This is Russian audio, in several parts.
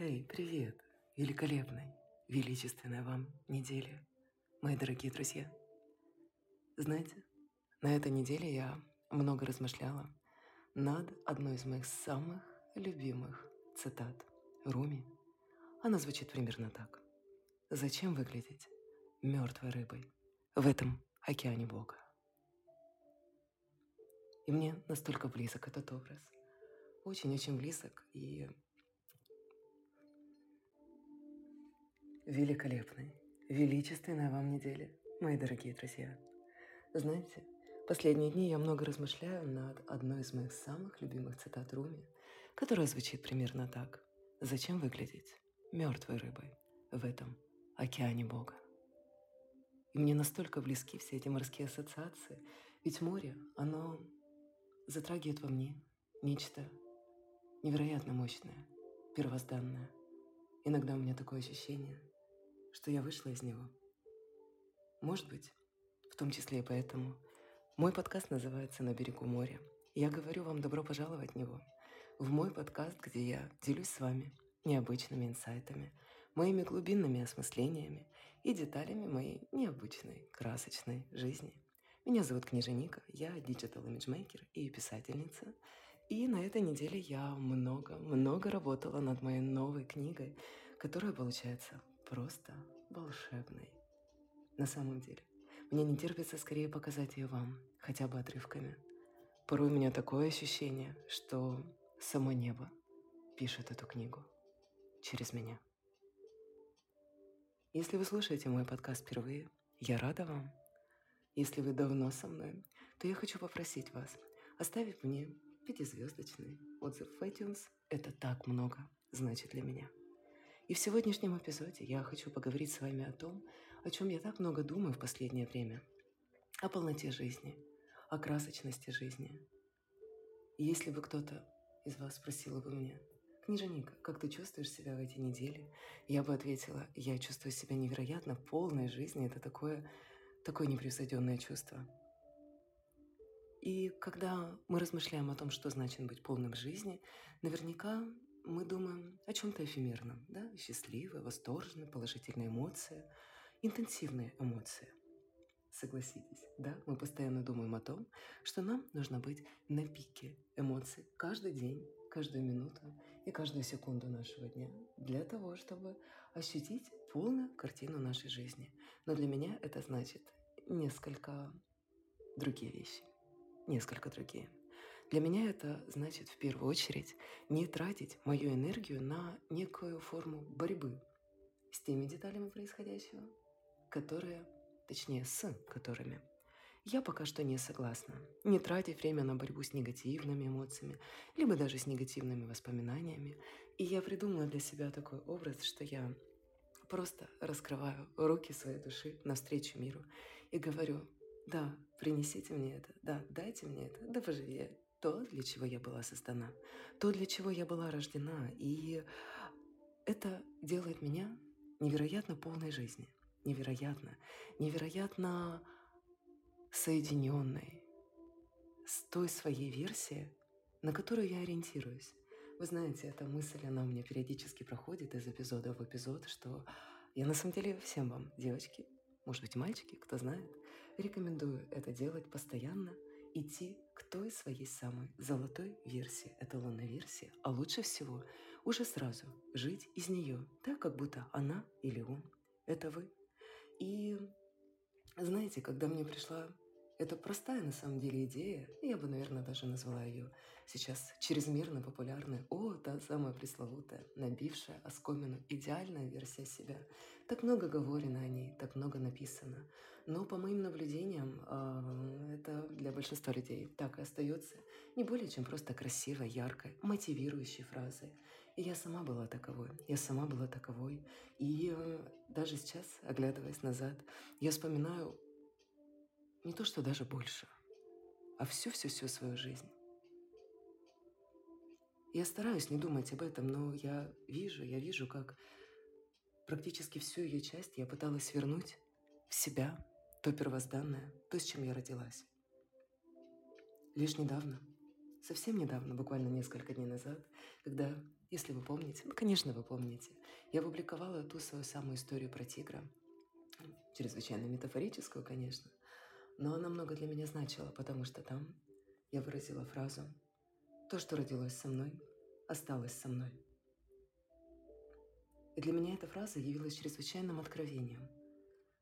Эй, привет! Великолепной, величественной вам недели, мои дорогие друзья. Знаете, на этой неделе я много размышляла над одной из моих самых любимых цитат Руми. Она звучит примерно так. «Зачем выглядеть мертвой рыбой в этом океане Бога?» И мне настолько близок этот образ. Очень-очень близок. И великолепной, величественной вам недели, мои дорогие друзья. Знаете, последние дни я много размышляю над одной из моих самых любимых цитат Руми, которая звучит примерно так. «Зачем выглядеть мертвой рыбой в этом океане Бога?» И мне настолько близки все эти морские ассоциации, ведь море, оно затрагивает во мне нечто невероятно мощное, первозданное. Иногда у меня такое ощущение, что я вышла из него. Может быть, в том числе и поэтому мой подкаст называется «На берегу моря». Я говорю вам добро пожаловать в него, в мой подкаст, где я делюсь с вами необычными инсайтами, моими глубинными осмыслениями и деталями моей необычной, красочной жизни – меня зовут Книжа Ника, я digital имиджмейкер и писательница. И на этой неделе я много-много работала над моей новой книгой, которая получается просто волшебной. На самом деле, мне не терпится скорее показать ее вам, хотя бы отрывками. Порой у меня такое ощущение, что само небо пишет эту книгу через меня. Если вы слушаете мой подкаст впервые, я рада вам. Если вы давно со мной, то я хочу попросить вас оставить мне пятизвездочный отзыв в iTunes. Это так много значит для меня. И в сегодняшнем эпизоде я хочу поговорить с вами о том, о чем я так много думаю в последнее время. О полноте жизни, о красочности жизни. И если бы кто-то из вас спросил бы меня, Книжаника, как ты чувствуешь себя в эти недели? Я бы ответила, я чувствую себя невероятно полной жизни. Это такое такое непревзойденное чувство. И когда мы размышляем о том, что значит быть полным жизни, наверняка мы думаем о чем-то эфемерном, да? Счастливые, восторженные, положительные эмоции, интенсивные эмоции. Согласитесь, да? Мы постоянно думаем о том, что нам нужно быть на пике эмоций каждый день, каждую минуту и каждую секунду нашего дня для того, чтобы ощутить полную картину нашей жизни. Но для меня это значит несколько другие вещи. Несколько другие. Для меня это значит в первую очередь не тратить мою энергию на некую форму борьбы с теми деталями происходящего, которые, точнее с которыми я пока что не согласна. Не тратить время на борьбу с негативными эмоциями, либо даже с негативными воспоминаниями. И я придумала для себя такой образ, что я просто раскрываю руки своей души навстречу миру и говорю, да, принесите мне это, да, дайте мне это, да поживее. То, для чего я была создана, то, для чего я была рождена. И это делает меня невероятно полной жизни. Невероятно. Невероятно соединенной с той своей версией, на которую я ориентируюсь. Вы знаете, эта мысль, она у меня периодически проходит из эпизода в эпизод, что я на самом деле всем вам, девочки, может быть, мальчики, кто знает, рекомендую это делать постоянно, идти к той своей самой золотой версии, эталонной версии, а лучше всего уже сразу жить из нее, так как будто она или он – это вы. И знаете, когда мне пришла эта простая на самом деле идея, я бы, наверное, даже назвала ее сейчас чрезмерно популярной. О, та самая пресловутая, набившая оскомину идеальная версия себя. Так много говорено о ней, так много написано. Но по моим наблюдениям, а, это для большинства людей так и остается не более чем просто красивой, яркой, мотивирующей фразой. И я сама была таковой, я сама была таковой. И э, даже сейчас, оглядываясь назад, я вспоминаю не то, что даже больше, а всю-всю-всю свою жизнь. Я стараюсь не думать об этом, но я вижу, я вижу, как практически всю ее часть я пыталась вернуть в себя, то первозданное, то, с чем я родилась. Лишь недавно, совсем недавно, буквально несколько дней назад, когда если вы помните, ну, конечно, вы помните, я публиковала ту свою самую историю про тигра, чрезвычайно метафорическую, конечно, но она много для меня значила, потому что там я выразила фразу «То, что родилось со мной, осталось со мной». И для меня эта фраза явилась чрезвычайным откровением,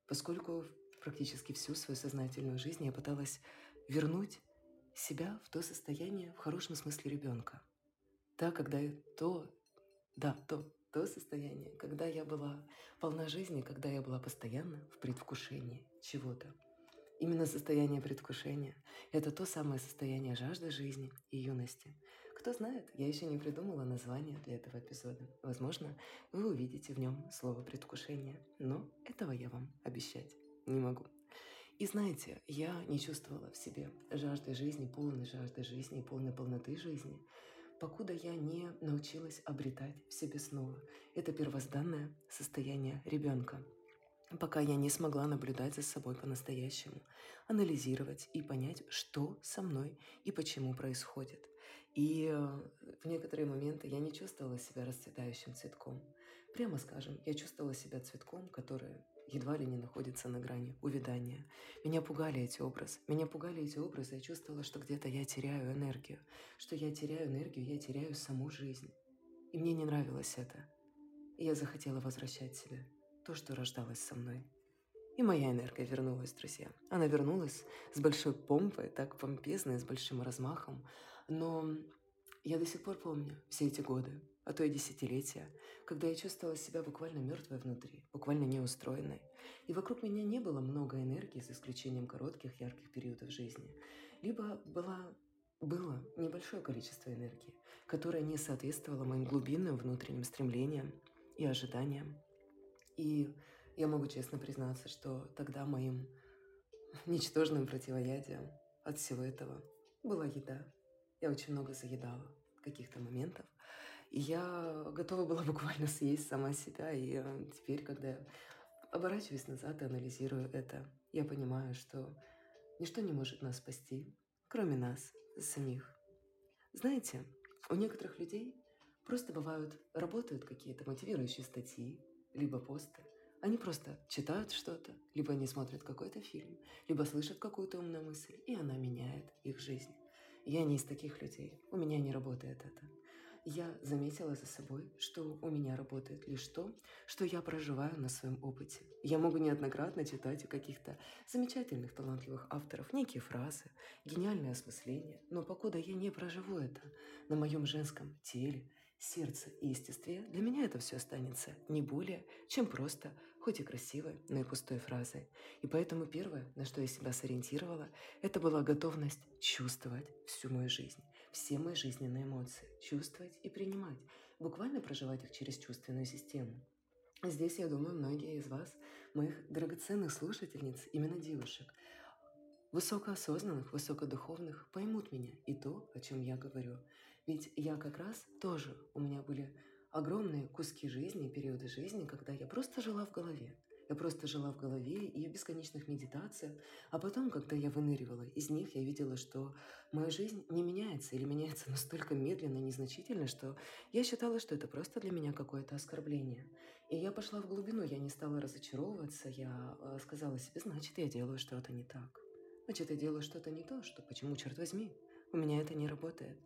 поскольку практически всю свою сознательную жизнь я пыталась вернуть себя в то состояние, в хорошем смысле ребенка. Да, когда то, да, то, то состояние, когда я была полна жизни, когда я была постоянно в предвкушении чего-то. Именно состояние предвкушения – это то самое состояние жажды жизни и юности. Кто знает, я еще не придумала название для этого эпизода. Возможно, вы увидите в нем слово «предвкушение», но этого я вам обещать не могу. И знаете, я не чувствовала в себе жажды жизни, полной жажды жизни, полной полноты жизни, покуда я не научилась обретать в себе снова это первозданное состояние ребенка, пока я не смогла наблюдать за собой по-настоящему, анализировать и понять, что со мной и почему происходит. И э, в некоторые моменты я не чувствовала себя расцветающим цветком. Прямо скажем, я чувствовала себя цветком, который едва ли не находится на грани увядания. Меня пугали эти образы. Меня пугали эти образы. Я чувствовала, что где-то я теряю энергию. Что я теряю энергию, я теряю саму жизнь. И мне не нравилось это. И я захотела возвращать себе то, что рождалось со мной. И моя энергия вернулась, друзья. Она вернулась с большой помпой, так помпезно, с большим размахом. Но я до сих пор помню все эти годы, а то и десятилетия, когда я чувствовала себя буквально мертвой внутри, буквально неустроенной. И вокруг меня не было много энергии, за исключением коротких ярких периодов жизни. Либо была, было небольшое количество энергии, которое не соответствовало моим глубинным внутренним стремлениям и ожиданиям. И я могу честно признаться, что тогда моим ничтожным противоядием от всего этого была еда. Я очень много заедала каких-то моментов. Я готова была буквально съесть сама себя. И э, теперь, когда я оборачиваюсь назад и анализирую это, я понимаю, что ничто не может нас спасти, кроме нас самих. Знаете, у некоторых людей просто бывают, работают какие-то мотивирующие статьи, либо посты. Они просто читают что-то, либо они смотрят какой-то фильм, либо слышат какую-то умную мысль, и она меняет их жизнь. Я не из таких людей. У меня не работает это я заметила за собой, что у меня работает лишь то, что я проживаю на своем опыте. Я могу неоднократно читать у каких-то замечательных, талантливых авторов некие фразы, гениальное осмысление, но покуда я не проживу это на моем женском теле, сердце и естестве, для меня это все останется не более, чем просто, хоть и красивой, но и пустой фразой. И поэтому первое, на что я себя сориентировала, это была готовность чувствовать всю мою жизнь все мои жизненные эмоции, чувствовать и принимать, буквально проживать их через чувственную систему. Здесь, я думаю, многие из вас, моих драгоценных слушательниц, именно девушек, высокоосознанных, высокодуховных, поймут меня и то, о чем я говорю. Ведь я как раз тоже, у меня были огромные куски жизни, периоды жизни, когда я просто жила в голове. Я просто жила в голове и в бесконечных медитациях. А потом, когда я выныривала из них, я видела, что моя жизнь не меняется или меняется настолько медленно и незначительно, что я считала, что это просто для меня какое-то оскорбление. И я пошла в глубину, я не стала разочаровываться, я э, сказала себе, значит, я делаю что-то не так. Значит, я делаю что-то не то, что почему, черт возьми, у меня это не работает.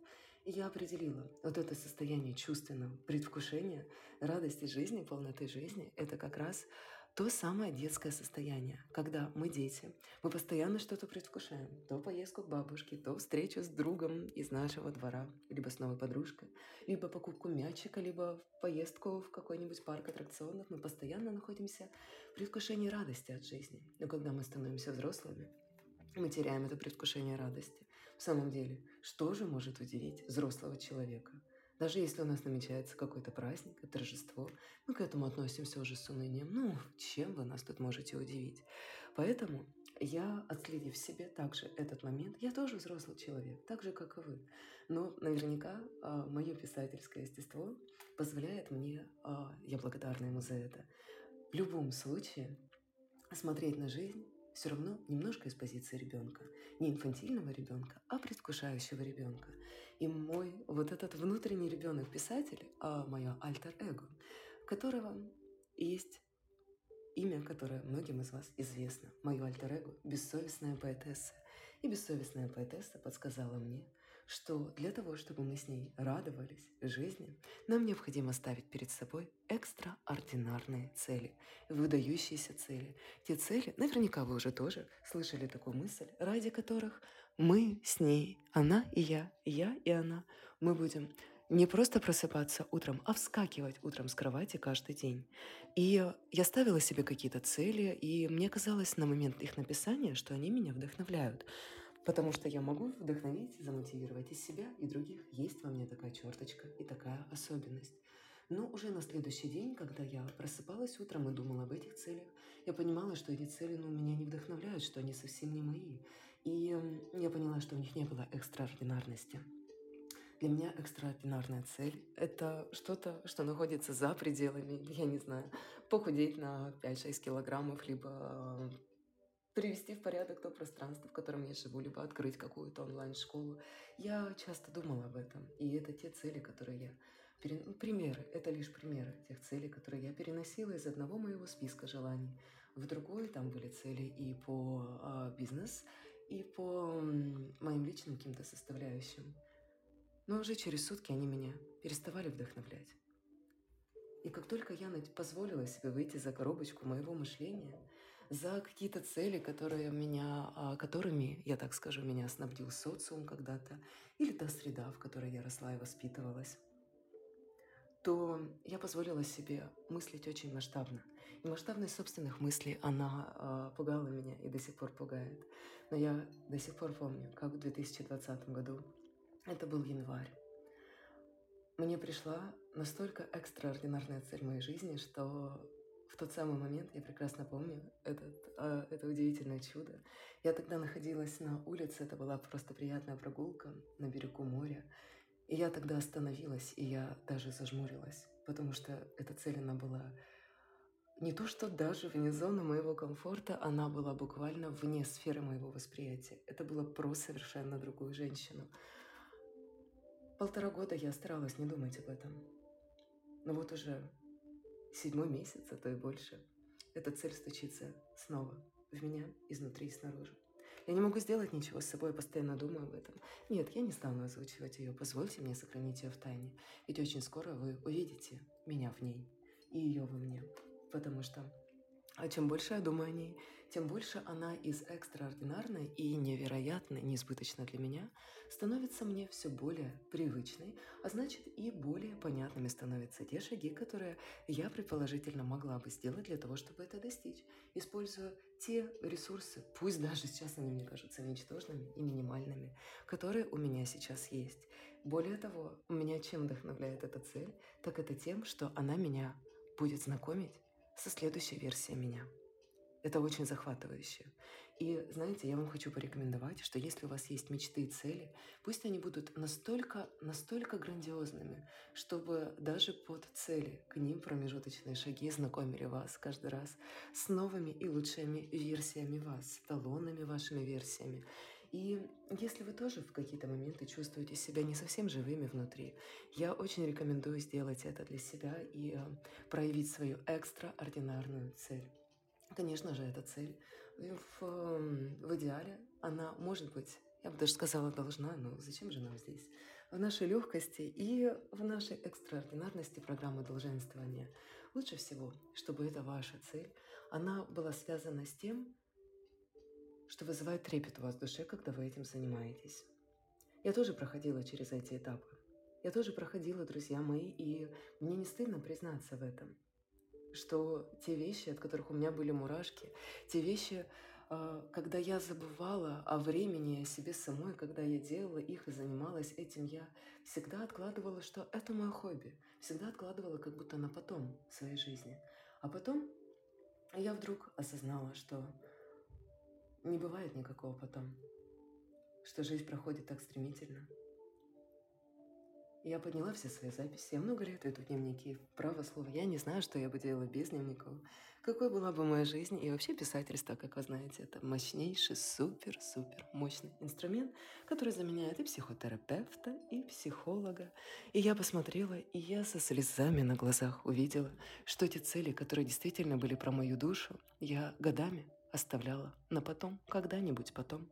И я определила вот это состояние чувственного предвкушения, радости жизни, полноты жизни. Это как раз то самое детское состояние, когда мы дети, мы постоянно что-то предвкушаем. То поездку к бабушке, то встречу с другом из нашего двора, либо с новой подружкой, либо покупку мячика, либо поездку в какой-нибудь парк аттракционов. Мы постоянно находимся в предвкушении радости от жизни. Но когда мы становимся взрослыми, мы теряем это предвкушение радости. В самом деле, что же может удивить взрослого человека – даже если у нас намечается какой-то праздник, торжество, мы к этому относимся уже с унынием. Ну, чем вы нас тут можете удивить? Поэтому я, отследив в себе также этот момент, я тоже взрослый человек, так же, как и вы. Но наверняка а, мое писательское естество позволяет мне, а, я благодарна ему за это, в любом случае смотреть на жизнь все равно немножко из позиции ребенка. Не инфантильного ребенка, а предвкушающего ребенка. И мой вот этот внутренний ребенок писатель, а мое альтер-эго, которого есть имя, которое многим из вас известно. Мое альтер-эго – бессовестная поэтесса. И бессовестная поэтесса подсказала мне, что для того, чтобы мы с ней радовались жизни, нам необходимо ставить перед собой экстраординарные цели, выдающиеся цели. Те цели, наверняка вы уже тоже слышали такую мысль, ради которых мы с ней, она и я, я и она, мы будем не просто просыпаться утром, а вскакивать утром с кровати каждый день. И я ставила себе какие-то цели, и мне казалось на момент их написания, что они меня вдохновляют. Потому что я могу вдохновить, замотивировать из себя и других. Есть во мне такая черточка и такая особенность. Но уже на следующий день, когда я просыпалась утром и думала об этих целях, я понимала, что эти цели ну, меня не вдохновляют, что они совсем не мои. И я поняла, что у них не было экстраординарности. Для меня экстраординарная цель — это что-то, что находится за пределами, я не знаю, похудеть на 5-6 килограммов, либо привести в порядок то пространство, в котором я живу, либо открыть какую-то онлайн-школу. Я часто думала об этом, и это те цели, которые я... Пере... Ну, примеры, это лишь примеры тех целей, которые я переносила из одного моего списка желаний в другой. Там были цели и по э, бизнес, и по м, моим личным каким-то составляющим. Но уже через сутки они меня переставали вдохновлять. И как только я позволила себе выйти за коробочку моего мышления – за какие-то цели, которые меня, а, которыми, я так скажу, меня снабдил социум когда-то, или та среда, в которой я росла и воспитывалась, то я позволила себе мыслить очень масштабно. И масштабность собственных мыслей, она э, пугала меня и до сих пор пугает. Но я до сих пор помню, как в 2020 году, это был январь, мне пришла настолько экстраординарная цель моей жизни, что в тот самый момент, я прекрасно помню этот, э, это удивительное чудо. Я тогда находилась на улице, это была просто приятная прогулка на берегу моря. И я тогда остановилась, и я даже зажмурилась, потому что эта цель, она была не то, что даже вне зоны моего комфорта, она была буквально вне сферы моего восприятия. Это было про совершенно другую женщину. Полтора года я старалась не думать об этом. Но вот уже седьмой месяц, а то и больше, эта цель стучится снова в меня изнутри и снаружи. Я не могу сделать ничего с собой, я постоянно думаю об этом. Нет, я не стану озвучивать ее, позвольте мне сохранить ее в тайне. Ведь очень скоро вы увидите меня в ней и ее во мне. Потому что а чем больше я думаю о ней, тем больше она из экстраординарной и невероятной, неизбыточной для меня, становится мне все более привычной, а значит и более понятными становятся те шаги, которые я предположительно могла бы сделать для того, чтобы это достичь, используя те ресурсы, пусть даже сейчас они мне кажутся ничтожными и минимальными, которые у меня сейчас есть. Более того, меня чем вдохновляет эта цель, так это тем, что она меня будет знакомить со следующей версией меня. Это очень захватывающе. И знаете, я вам хочу порекомендовать, что если у вас есть мечты и цели, пусть они будут настолько, настолько грандиозными, чтобы даже под цели к ним промежуточные шаги знакомили вас каждый раз с новыми и лучшими версиями вас, с талонными вашими версиями. И если вы тоже в какие-то моменты чувствуете себя не совсем живыми внутри, я очень рекомендую сделать это для себя и э, проявить свою экстраординарную цель. Конечно же, эта цель в, эм, в идеале, она может быть, я бы даже сказала, должна, но зачем же нам здесь? В нашей легкости и в нашей экстраординарности программы долженствования. Лучше всего, чтобы эта ваша цель, она была связана с тем, что вызывает трепет у вас в душе, когда вы этим занимаетесь. Я тоже проходила через эти этапы. Я тоже проходила, друзья мои, и мне не стыдно признаться в этом, что те вещи, от которых у меня были мурашки, те вещи, а, когда я забывала о времени, о себе самой, когда я делала их и занималась этим, я всегда откладывала, что это мое хобби. Всегда откладывала как будто на потом в своей жизни. А потом я вдруг осознала, что не бывает никакого потом, что жизнь проходит так стремительно. Я подняла все свои записи. Я много лет веду дневники. Право слово, я не знаю, что я бы делала без дневников. Какой была бы моя жизнь. И вообще писательство, как вы знаете, это мощнейший, супер-супер мощный инструмент, который заменяет и психотерапевта, и психолога. И я посмотрела, и я со слезами на глазах увидела, что эти цели, которые действительно были про мою душу, я годами оставляла на потом, когда-нибудь потом.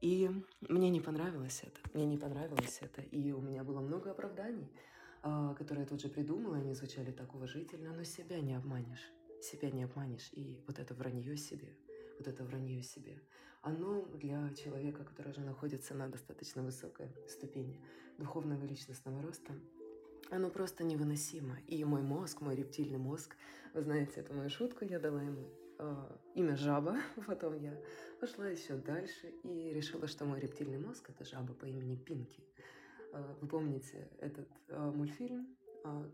И мне не понравилось это, мне не понравилось это, и у меня было много оправданий, а, которые я тут же придумала, они звучали так уважительно, но себя не обманешь, себя не обманешь, и вот это вранье себе, вот это вранье себе, оно для человека, который уже находится на достаточно высокой ступени духовного и личностного роста, оно просто невыносимо. И мой мозг, мой рептильный мозг, вы знаете эту мою шутку, я дала ему э, имя жаба. Потом я пошла еще дальше и решила, что мой рептильный мозг это жаба по имени Пинки. Э, вы помните этот э, мультфильм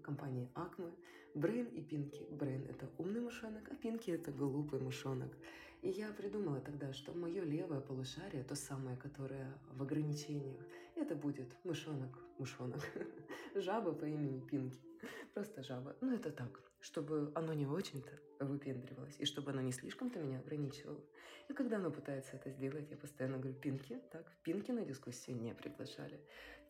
компании Акмы Брейн и Пинки. Брейн это умный мышонок, а Пинки это глупый мышонок. И я придумала тогда, что мое левое полушарие, то самое, которое в ограничениях, это будет мышонок, мышонок, жаба по имени Пинки. Просто жаба. Ну, это так, чтобы оно не очень-то выпендривалось, и чтобы оно не слишком-то меня ограничивало. И когда оно пытается это сделать, я постоянно говорю, Пинки, так, Пинки на дискуссию не приглашали.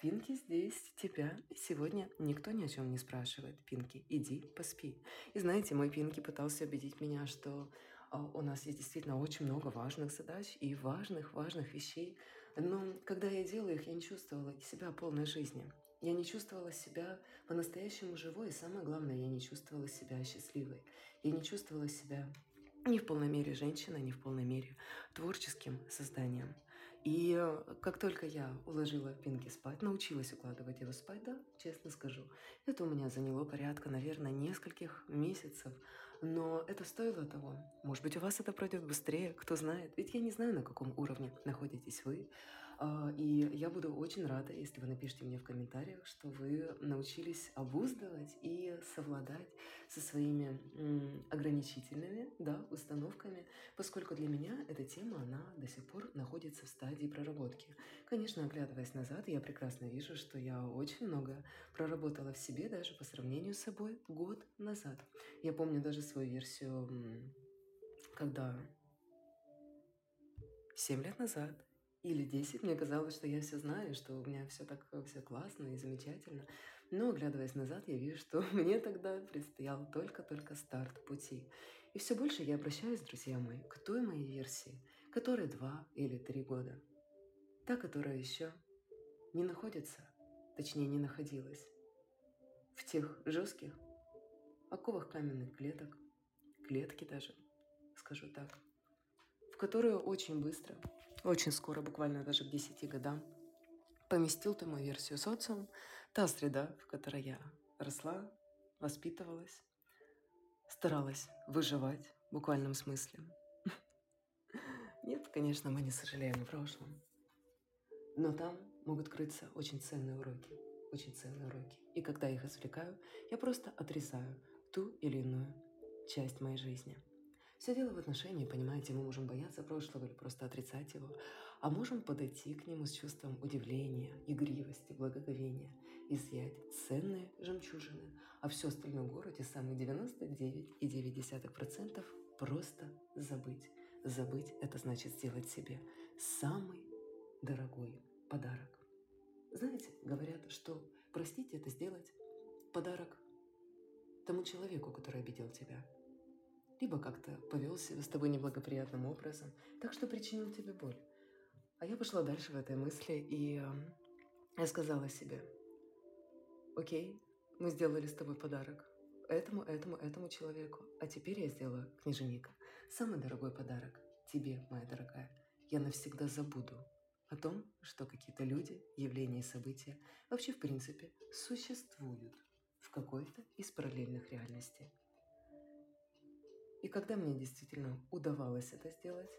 Пинки здесь тебя сегодня никто ни о чем не спрашивает. Пинки, иди поспи. И знаете, мой Пинки пытался убедить меня, что а, у нас есть действительно очень много важных задач и важных, важных вещей. Но когда я делаю их, я не чувствовала себя полной жизни. Я не чувствовала себя по-настоящему живой, и самое главное, я не чувствовала себя счастливой. Я не чувствовала себя не в полной мере женщиной, не в полной мере творческим созданием. И э, как только я уложила Пинки спать, научилась укладывать его спать, да, честно скажу, это у меня заняло порядка, наверное, нескольких месяцев, но это стоило того. Может быть, у вас это пройдет быстрее, кто знает. Ведь я не знаю, на каком уровне находитесь вы, и я буду очень рада, если вы напишите мне в комментариях, что вы научились обуздывать и совладать со своими ограничительными да, установками, поскольку для меня эта тема, она до сих пор находится в стадии проработки. Конечно, оглядываясь назад, я прекрасно вижу, что я очень много проработала в себе даже по сравнению с собой год назад. Я помню даже свою версию, когда 7 лет назад или 10, мне казалось, что я все знаю, что у меня все так все классно и замечательно. Но, оглядываясь назад, я вижу, что мне тогда предстоял только-только старт пути. И все больше я обращаюсь, друзья мои, к той моей версии, которой два или три года. Та, которая еще не находится, точнее не находилась, в тех жестких оковах каменных клеток, клетки даже, скажу так, в которую очень быстро очень скоро, буквально даже к 10 годам, поместил ты мою версию социум, та среда, в которой я росла, воспитывалась, старалась выживать в буквальном смысле. Нет, конечно, мы не сожалеем о прошлом. Но там могут крыться очень ценные уроки, очень ценные уроки. И когда я их извлекаю, я просто отрезаю ту или иную часть моей жизни – все дело в отношении, понимаете, мы можем бояться прошлого или просто отрицать его, а можем подойти к нему с чувством удивления, игривости, благоговения, изъять ценные жемчужины, а все остальное в городе, самые 99,9% просто забыть. Забыть – это значит сделать себе самый дорогой подарок. Знаете, говорят, что простить – это сделать подарок тому человеку, который обидел тебя – либо как-то повел себя с тобой неблагоприятным образом, так что причинил тебе боль. А я пошла дальше в этой мысли, и э, я сказала себе, окей, мы сделали с тобой подарок этому, этому, этому человеку, а теперь я сделаю, княженика, самый дорогой подарок тебе, моя дорогая. Я навсегда забуду о том, что какие-то люди, явления и события вообще в принципе существуют в какой-то из параллельных реальностей. И когда мне действительно удавалось это сделать,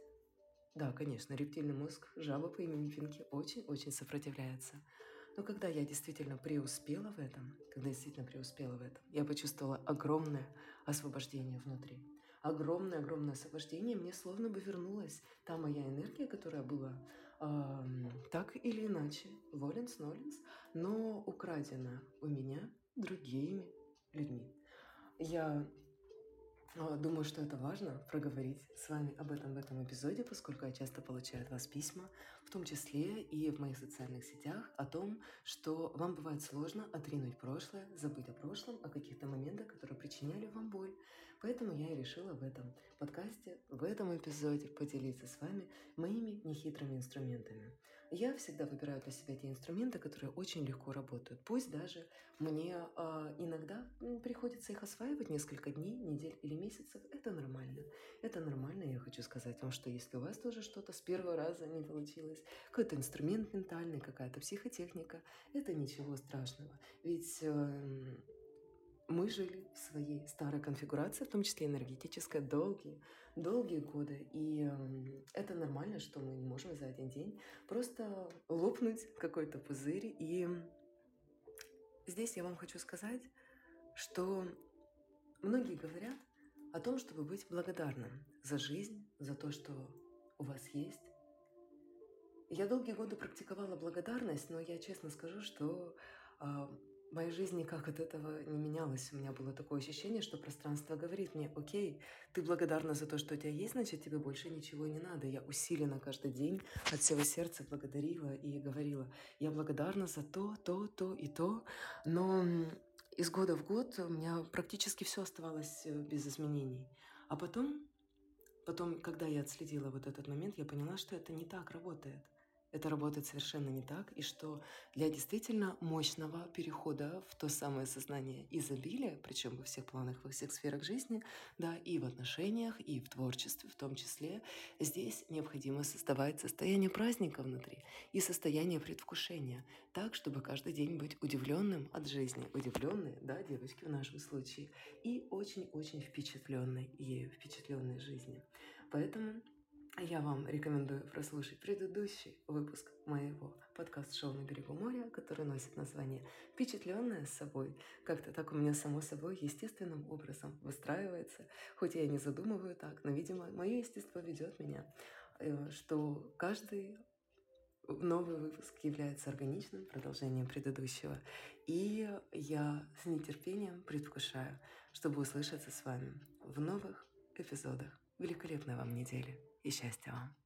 да, конечно, рептильный мозг, жаба по имени Финки очень-очень сопротивляется. Но когда я действительно преуспела в этом, когда действительно преуспела в этом, я почувствовала огромное освобождение внутри. Огромное-огромное освобождение, мне словно бы вернулась та моя энергия, которая была э, так или иначе, воленс, ноленс, но украдено у меня другими людьми. Я думаю, что это важно проговорить с вами об этом в этом эпизоде, поскольку я часто получаю от вас письма, в том числе и в моих социальных сетях, о том, что вам бывает сложно отринуть прошлое, забыть о прошлом, о каких-то моментах, которые причиняли вам боль. Поэтому я и решила в этом подкасте, в этом эпизоде поделиться с вами моими нехитрыми инструментами. Я всегда выбираю для себя те инструменты, которые очень легко работают. Пусть даже мне э, иногда приходится их осваивать несколько дней, недель или месяцев. Это нормально. Это нормально. Я хочу сказать вам, что если у вас тоже что-то с первого раза не получилось, какой-то инструмент ментальный, какая-то психотехника, это ничего страшного. Ведь э, мы жили в своей старой конфигурации, в том числе энергетической, долгие, долгие годы. И э, это нормально, что мы не можем за один день просто лопнуть какой-то пузырь. И здесь я вам хочу сказать, что многие говорят о том, чтобы быть благодарным за жизнь, за то, что у вас есть. Я долгие годы практиковала благодарность, но я честно скажу, что э, моя жизнь никак от этого не менялась. У меня было такое ощущение, что пространство говорит мне, окей, ты благодарна за то, что у тебя есть, значит, тебе больше ничего не надо. Я усиленно каждый день от всего сердца благодарила и говорила, я благодарна за то, то, то и то, но из года в год у меня практически все оставалось э, без изменений. А потом, потом, когда я отследила вот этот момент, я поняла, что это не так работает это работает совершенно не так, и что для действительно мощного перехода в то самое сознание изобилия, причем во всех планах, во всех сферах жизни, да, и в отношениях, и в творчестве в том числе, здесь необходимо создавать состояние праздника внутри и состояние предвкушения, так, чтобы каждый день быть удивленным от жизни, удивленные, да, девочки в нашем случае, и очень-очень впечатленной ею, впечатленной жизнью. Поэтому я вам рекомендую прослушать предыдущий выпуск моего подкаст-шоу «На берегу моря», который носит название «Впечатленная собой». Как-то так у меня само собой естественным образом выстраивается, хоть я и не задумываю так, но, видимо, мое естество ведет меня, э, что каждый новый выпуск является органичным продолжением предыдущего. И я с нетерпением предвкушаю, чтобы услышаться с вами в новых эпизодах. Великолепной вам недели! И счастья вам!